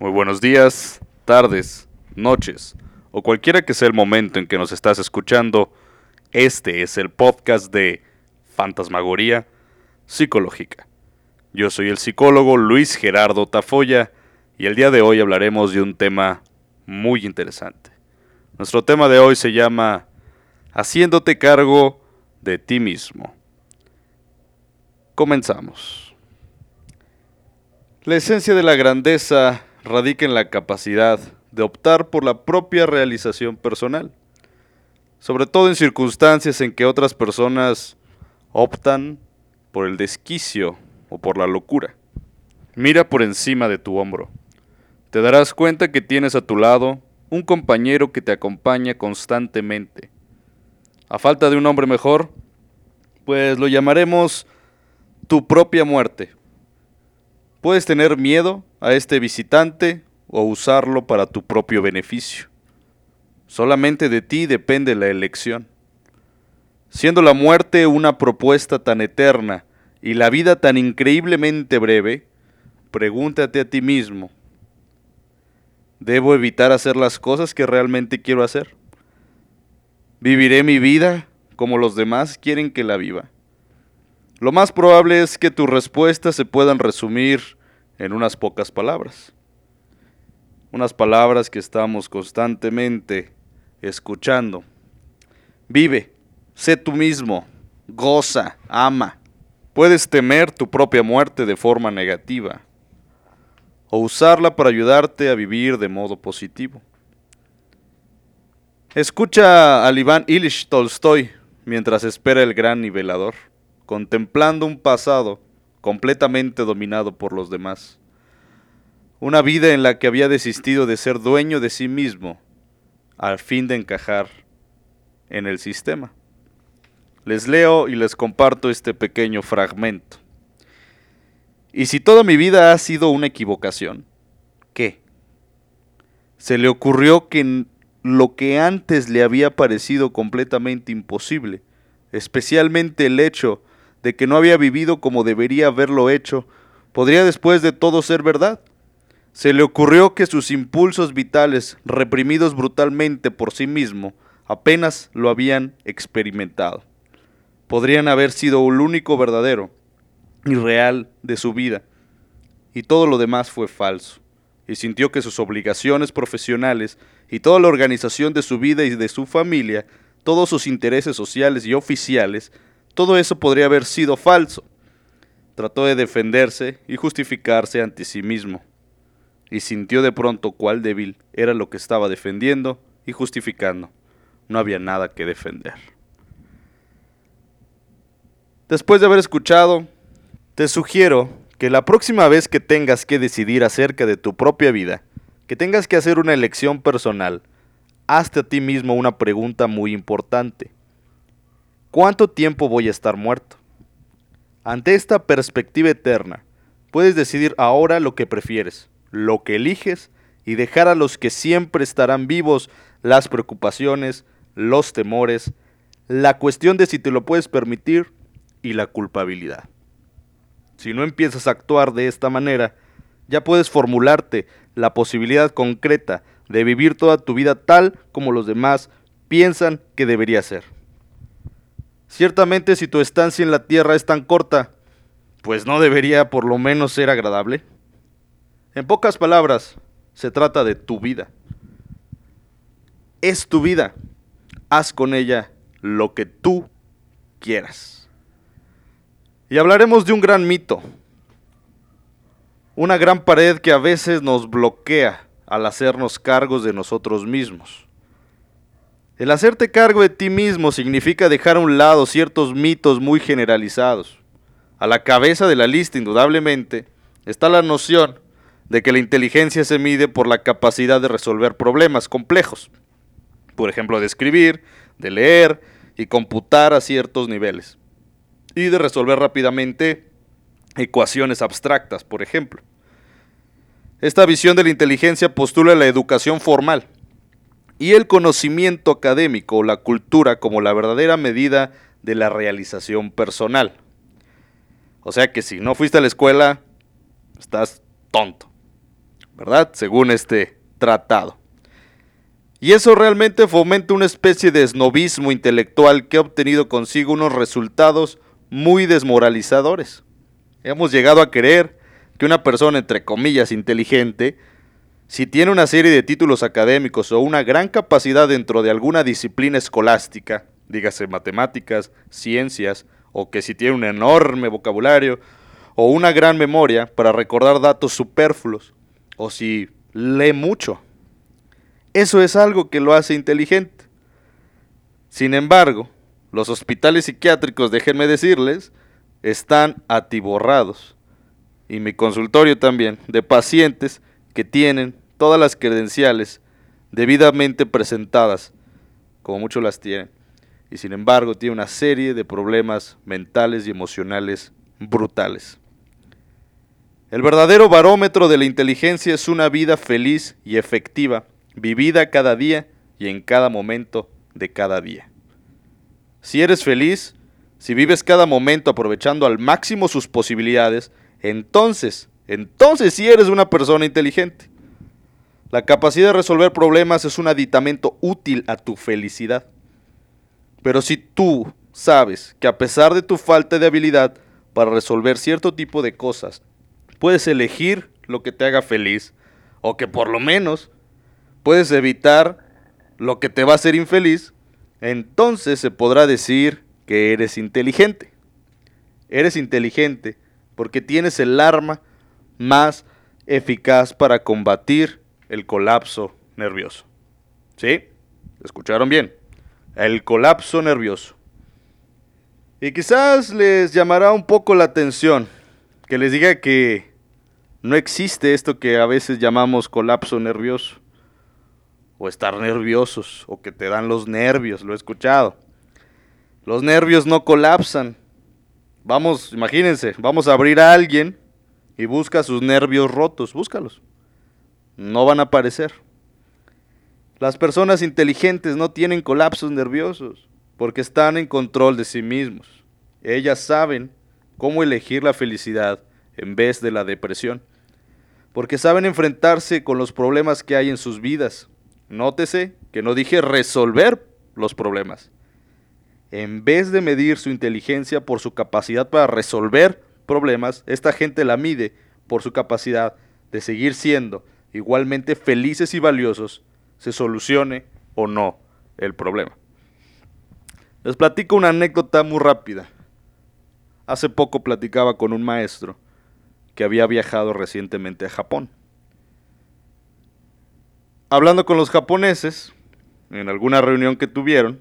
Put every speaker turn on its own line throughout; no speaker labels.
Muy buenos días, tardes, noches o cualquiera que sea el momento en que nos estás escuchando. Este es el podcast de Fantasmagoría Psicológica. Yo soy el psicólogo Luis Gerardo Tafoya y el día de hoy hablaremos de un tema muy interesante. Nuestro tema de hoy se llama Haciéndote cargo de ti mismo. Comenzamos. La esencia de la grandeza radica en la capacidad de optar por la propia realización personal, sobre todo en circunstancias en que otras personas optan por el desquicio o por la locura. Mira por encima de tu hombro. Te darás cuenta que tienes a tu lado un compañero que te acompaña constantemente. A falta de un hombre mejor, pues lo llamaremos tu propia muerte. Puedes tener miedo a este visitante o usarlo para tu propio beneficio. Solamente de ti depende la elección. Siendo la muerte una propuesta tan eterna y la vida tan increíblemente breve, pregúntate a ti mismo, ¿debo evitar hacer las cosas que realmente quiero hacer? ¿Viviré mi vida como los demás quieren que la viva? Lo más probable es que tus respuestas se puedan resumir en unas pocas palabras. Unas palabras que estamos constantemente escuchando. Vive, sé tú mismo, goza, ama. Puedes temer tu propia muerte de forma negativa o usarla para ayudarte a vivir de modo positivo. Escucha a Iván Ilyich Tolstoy mientras espera el gran nivelador, contemplando un pasado completamente dominado por los demás. Una vida en la que había desistido de ser dueño de sí mismo al fin de encajar en el sistema. Les leo y les comparto este pequeño fragmento. ¿Y si toda mi vida ha sido una equivocación? ¿Qué? Se le ocurrió que lo que antes le había parecido completamente imposible, especialmente el hecho de que no había vivido como debería haberlo hecho, podría después de todo ser verdad. Se le ocurrió que sus impulsos vitales, reprimidos brutalmente por sí mismo, apenas lo habían experimentado. Podrían haber sido el único verdadero y real de su vida, y todo lo demás fue falso, y sintió que sus obligaciones profesionales y toda la organización de su vida y de su familia, todos sus intereses sociales y oficiales, todo eso podría haber sido falso. Trató de defenderse y justificarse ante sí mismo, y sintió de pronto cuál débil era lo que estaba defendiendo y justificando. No había nada que defender. Después de haber escuchado, te sugiero que la próxima vez que tengas que decidir acerca de tu propia vida, que tengas que hacer una elección personal, hazte a ti mismo una pregunta muy importante. ¿Cuánto tiempo voy a estar muerto? Ante esta perspectiva eterna, puedes decidir ahora lo que prefieres, lo que eliges y dejar a los que siempre estarán vivos las preocupaciones, los temores, la cuestión de si te lo puedes permitir y la culpabilidad. Si no empiezas a actuar de esta manera, ya puedes formularte la posibilidad concreta de vivir toda tu vida tal como los demás piensan que debería ser. Ciertamente si tu estancia en la tierra es tan corta, pues no debería por lo menos ser agradable. En pocas palabras, se trata de tu vida. Es tu vida. Haz con ella lo que tú quieras. Y hablaremos de un gran mito. Una gran pared que a veces nos bloquea al hacernos cargos de nosotros mismos. El hacerte cargo de ti mismo significa dejar a un lado ciertos mitos muy generalizados. A la cabeza de la lista, indudablemente, está la noción de que la inteligencia se mide por la capacidad de resolver problemas complejos. Por ejemplo, de escribir, de leer y computar a ciertos niveles. Y de resolver rápidamente ecuaciones abstractas, por ejemplo. Esta visión de la inteligencia postula la educación formal, y el conocimiento académico o la cultura como la verdadera medida de la realización personal. O sea que si no fuiste a la escuela, estás tonto. ¿verdad? Según este tratado. Y eso realmente fomenta una especie de esnovismo intelectual que ha obtenido consigo unos resultados muy desmoralizadores. Hemos llegado a creer que una persona, entre comillas, inteligente, si tiene una serie de títulos académicos o una gran capacidad dentro de alguna disciplina escolástica, dígase matemáticas, ciencias, o que si tiene un enorme vocabulario o una gran memoria para recordar datos superfluos, o si lee mucho. Eso es algo que lo hace inteligente. Sin embargo, los hospitales psiquiátricos, déjenme decirles, están atiborrados, y mi consultorio también, de pacientes que tienen todas las credenciales debidamente presentadas, como muchos las tienen, y sin embargo tiene una serie de problemas mentales y emocionales brutales. El verdadero barómetro de la inteligencia es una vida feliz y efectiva, vivida cada día y en cada momento de cada día. Si eres feliz, si vives cada momento aprovechando al máximo sus posibilidades, entonces, entonces sí eres una persona inteligente. La capacidad de resolver problemas es un aditamento útil a tu felicidad. Pero si tú sabes que a pesar de tu falta de habilidad para resolver cierto tipo de cosas, puedes elegir lo que te haga feliz, o que por lo menos puedes evitar lo que te va a hacer infeliz, entonces se podrá decir que eres inteligente. Eres inteligente porque tienes el arma más eficaz para combatir el colapso nervioso. ¿Sí? ¿Escucharon bien? El colapso nervioso. Y quizás les llamará un poco la atención que les diga que no existe esto que a veces llamamos colapso nervioso. O estar nerviosos, o que te dan los nervios, lo he escuchado. Los nervios no colapsan. Vamos, imagínense, vamos a abrir a alguien y busca sus nervios rotos, búscalos. No van a aparecer. Las personas inteligentes no tienen colapsos nerviosos porque están en control de sí mismos. Ellas saben cómo elegir la felicidad en vez de la depresión, porque saben enfrentarse con los problemas que hay en sus vidas. Nótese que no dije resolver los problemas. En vez de medir su inteligencia por su capacidad para resolver problemas, esta gente la mide por su capacidad de seguir siendo igualmente felices y valiosos, se solucione o no el problema. Les platico una anécdota muy rápida. Hace poco platicaba con un maestro que había viajado recientemente a Japón. Hablando con los japoneses, en alguna reunión que tuvieron,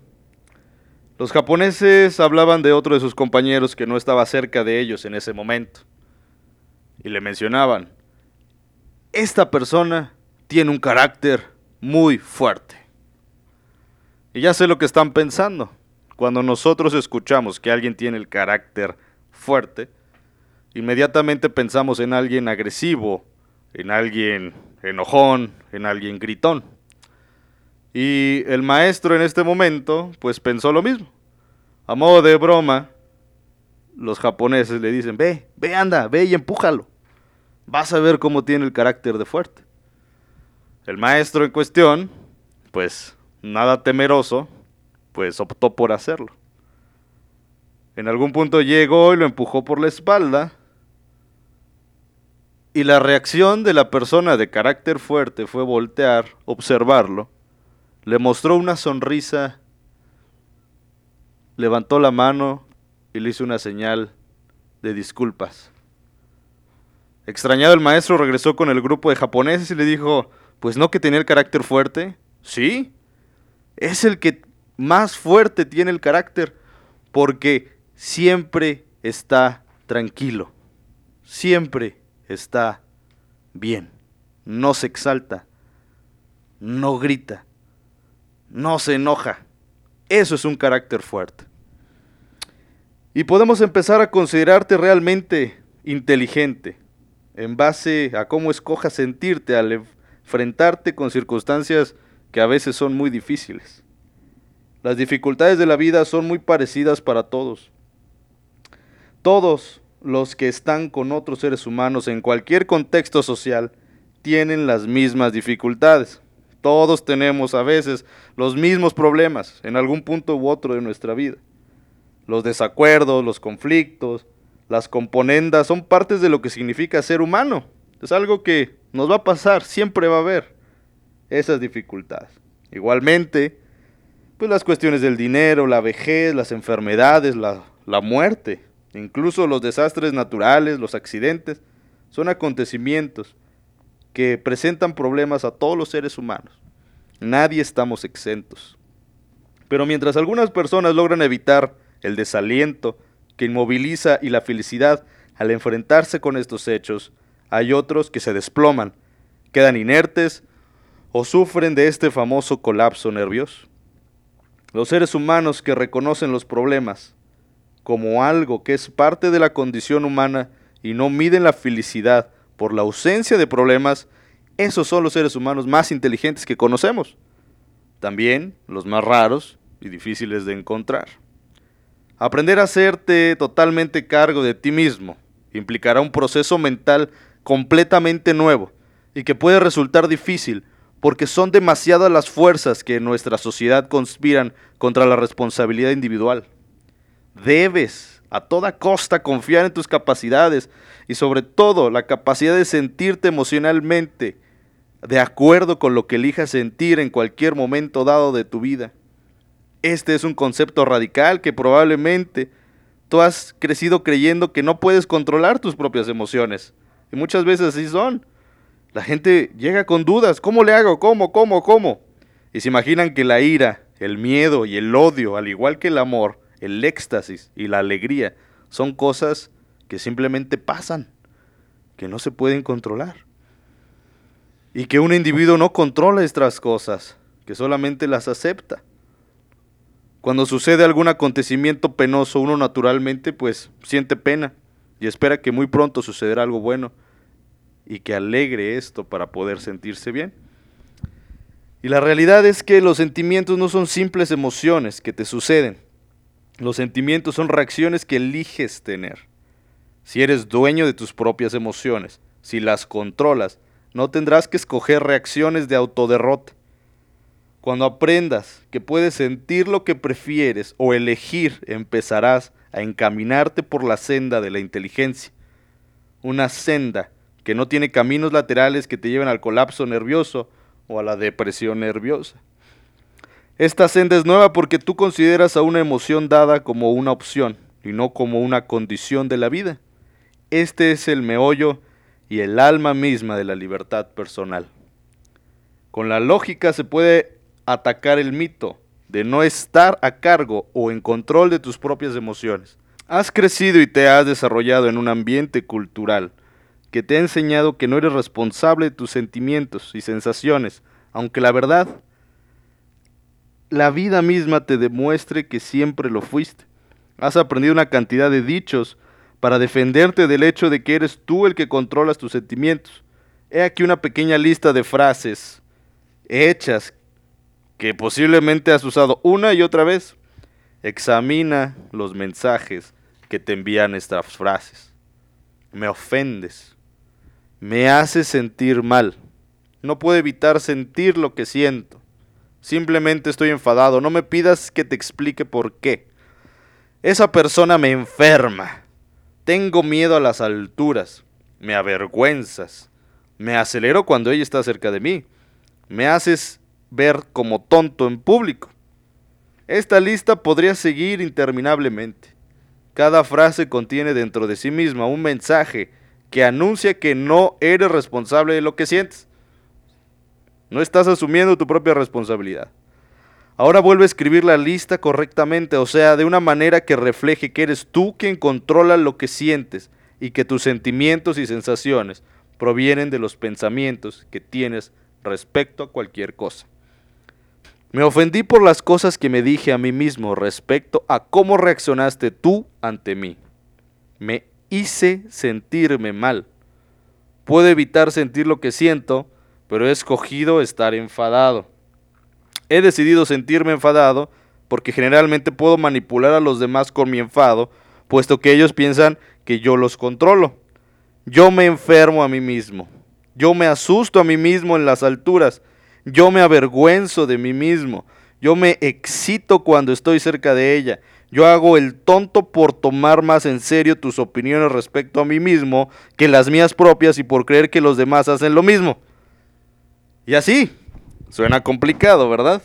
los japoneses hablaban de otro de sus compañeros que no estaba cerca de ellos en ese momento. Y le mencionaban, esta persona tiene un carácter muy fuerte. Y ya sé lo que están pensando. Cuando nosotros escuchamos que alguien tiene el carácter fuerte, inmediatamente pensamos en alguien agresivo, en alguien enojón, en alguien gritón. Y el maestro en este momento, pues pensó lo mismo. A modo de broma, los japoneses le dicen, ve, ve, anda, ve y empújalo vas a ver cómo tiene el carácter de fuerte. El maestro en cuestión, pues nada temeroso, pues optó por hacerlo. En algún punto llegó y lo empujó por la espalda. Y la reacción de la persona de carácter fuerte fue voltear, observarlo. Le mostró una sonrisa, levantó la mano y le hizo una señal de disculpas. Extrañado el maestro regresó con el grupo de japoneses y le dijo, pues no que tenía el carácter fuerte. Sí, es el que más fuerte tiene el carácter porque siempre está tranquilo, siempre está bien, no se exalta, no grita, no se enoja. Eso es un carácter fuerte. Y podemos empezar a considerarte realmente inteligente, en base a cómo escojas sentirte al enfrentarte con circunstancias que a veces son muy difíciles. Las dificultades de la vida son muy parecidas para todos. Todos los que están con otros seres humanos en cualquier contexto social tienen las mismas dificultades. Todos tenemos a veces los mismos problemas en algún punto u otro de nuestra vida. Los desacuerdos, los conflictos, las componendas son partes de lo que significa ser humano. Es algo que nos va a pasar, siempre va a haber esas dificultades. Igualmente, pues las cuestiones del dinero, la vejez, las enfermedades, la, la muerte, incluso los desastres naturales, los accidentes, son acontecimientos que presentan problemas a todos los seres humanos. Nadie estamos exentos. Pero mientras algunas personas logran evitar el desaliento que inmoviliza y la felicidad al enfrentarse con estos hechos, hay otros que se desploman, quedan inertes o sufren de este famoso colapso nervioso. Los seres humanos que reconocen los problemas como algo que es parte de la condición humana y no miden la felicidad por la ausencia de problemas, esos son los seres humanos más inteligentes que conocemos. También los más raros y difíciles de encontrar. Aprender a hacerte totalmente cargo de ti mismo implicará un proceso mental completamente nuevo y que puede resultar difícil porque son demasiadas las fuerzas que en nuestra sociedad conspiran contra la responsabilidad individual. Debes a toda costa confiar en tus capacidades y sobre todo la capacidad de sentirte emocionalmente de acuerdo con lo que elijas sentir en cualquier momento dado de tu vida. Este es un concepto radical que probablemente tú has crecido creyendo que no puedes controlar tus propias emociones. Y muchas veces así son. La gente llega con dudas. ¿Cómo le hago? ¿Cómo? ¿Cómo? ¿Cómo? Y se imaginan que la ira, el miedo y el odio, al igual que el amor, el éxtasis y la alegría, son cosas que simplemente pasan, que no se pueden controlar. Y que un individuo no controla estas cosas, que solamente las acepta. Cuando sucede algún acontecimiento penoso, uno naturalmente pues siente pena y espera que muy pronto sucederá algo bueno y que alegre esto para poder sentirse bien. Y la realidad es que los sentimientos no son simples emociones que te suceden. Los sentimientos son reacciones que eliges tener. Si eres dueño de tus propias emociones, si las controlas, no tendrás que escoger reacciones de autoderrota. Cuando aprendas que puedes sentir lo que prefieres o elegir, empezarás a encaminarte por la senda de la inteligencia. Una senda que no tiene caminos laterales que te lleven al colapso nervioso o a la depresión nerviosa. Esta senda es nueva porque tú consideras a una emoción dada como una opción y no como una condición de la vida. Este es el meollo y el alma misma de la libertad personal. Con la lógica se puede atacar el mito de no estar a cargo o en control de tus propias emociones. Has crecido y te has desarrollado en un ambiente cultural que te ha enseñado que no eres responsable de tus sentimientos y sensaciones, aunque la verdad, la vida misma te demuestre que siempre lo fuiste. Has aprendido una cantidad de dichos para defenderte del hecho de que eres tú el que controlas tus sentimientos. He aquí una pequeña lista de frases hechas que posiblemente has usado una y otra vez. Examina los mensajes que te envían estas frases. Me ofendes me hace sentir mal. No puedo evitar sentir lo que siento. Simplemente estoy enfadado. No me pidas que te explique por qué. Esa persona me enferma. Tengo miedo a las alturas. Me avergüenzas. Me acelero cuando ella está cerca de mí. Me haces ver como tonto en público. Esta lista podría seguir interminablemente. Cada frase contiene dentro de sí misma un mensaje que anuncia que no eres responsable de lo que sientes. No estás asumiendo tu propia responsabilidad. Ahora vuelve a escribir la lista correctamente, o sea, de una manera que refleje que eres tú quien controla lo que sientes y que tus sentimientos y sensaciones provienen de los pensamientos que tienes respecto a cualquier cosa. Me ofendí por las cosas que me dije a mí mismo respecto a cómo reaccionaste tú ante mí. Me hice sentirme mal. Puedo evitar sentir lo que siento, pero he escogido estar enfadado. He decidido sentirme enfadado porque generalmente puedo manipular a los demás con mi enfado, puesto que ellos piensan que yo los controlo. Yo me enfermo a mí mismo. Yo me asusto a mí mismo en las alturas. Yo me avergüenzo de mí mismo. Yo me excito cuando estoy cerca de ella. Yo hago el tonto por tomar más en serio tus opiniones respecto a mí mismo que las mías propias y por creer que los demás hacen lo mismo. Y así, suena complicado, ¿verdad?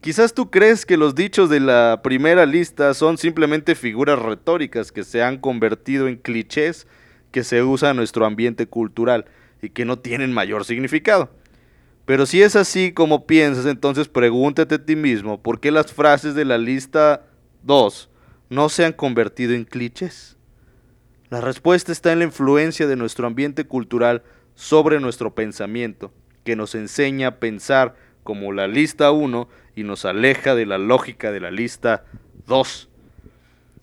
Quizás tú crees que los dichos de la primera lista son simplemente figuras retóricas que se han convertido en clichés que se usan en nuestro ambiente cultural y que no tienen mayor significado. Pero si es así como piensas, entonces pregúntate a ti mismo por qué las frases de la lista 2 no se han convertido en clichés. La respuesta está en la influencia de nuestro ambiente cultural sobre nuestro pensamiento, que nos enseña a pensar como la lista 1 y nos aleja de la lógica de la lista 2.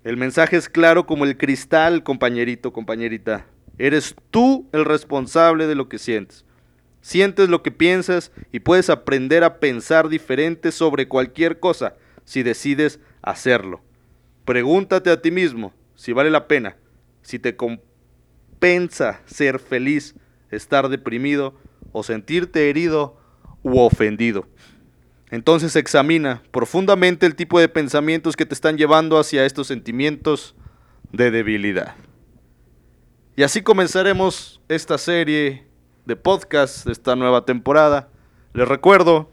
El mensaje es claro como el cristal, compañerito, compañerita. Eres tú el responsable de lo que sientes. Sientes lo que piensas y puedes aprender a pensar diferente sobre cualquier cosa si decides hacerlo. Pregúntate a ti mismo si vale la pena, si te compensa ser feliz, estar deprimido o sentirte herido u ofendido. Entonces examina profundamente el tipo de pensamientos que te están llevando hacia estos sentimientos de debilidad. Y así comenzaremos esta serie de podcast de esta nueva temporada. Les recuerdo,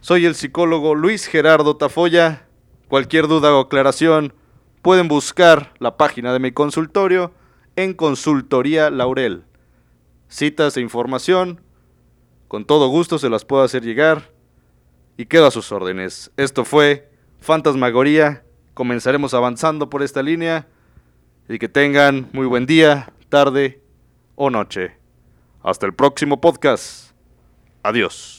soy el psicólogo Luis Gerardo Tafoya. Cualquier duda o aclaración pueden buscar la página de mi consultorio en Consultoría Laurel. Citas e información, con todo gusto se las puedo hacer llegar y quedo a sus órdenes. Esto fue Fantasmagoría. Comenzaremos avanzando por esta línea y que tengan muy buen día, tarde o noche. Hasta el próximo podcast. Adiós.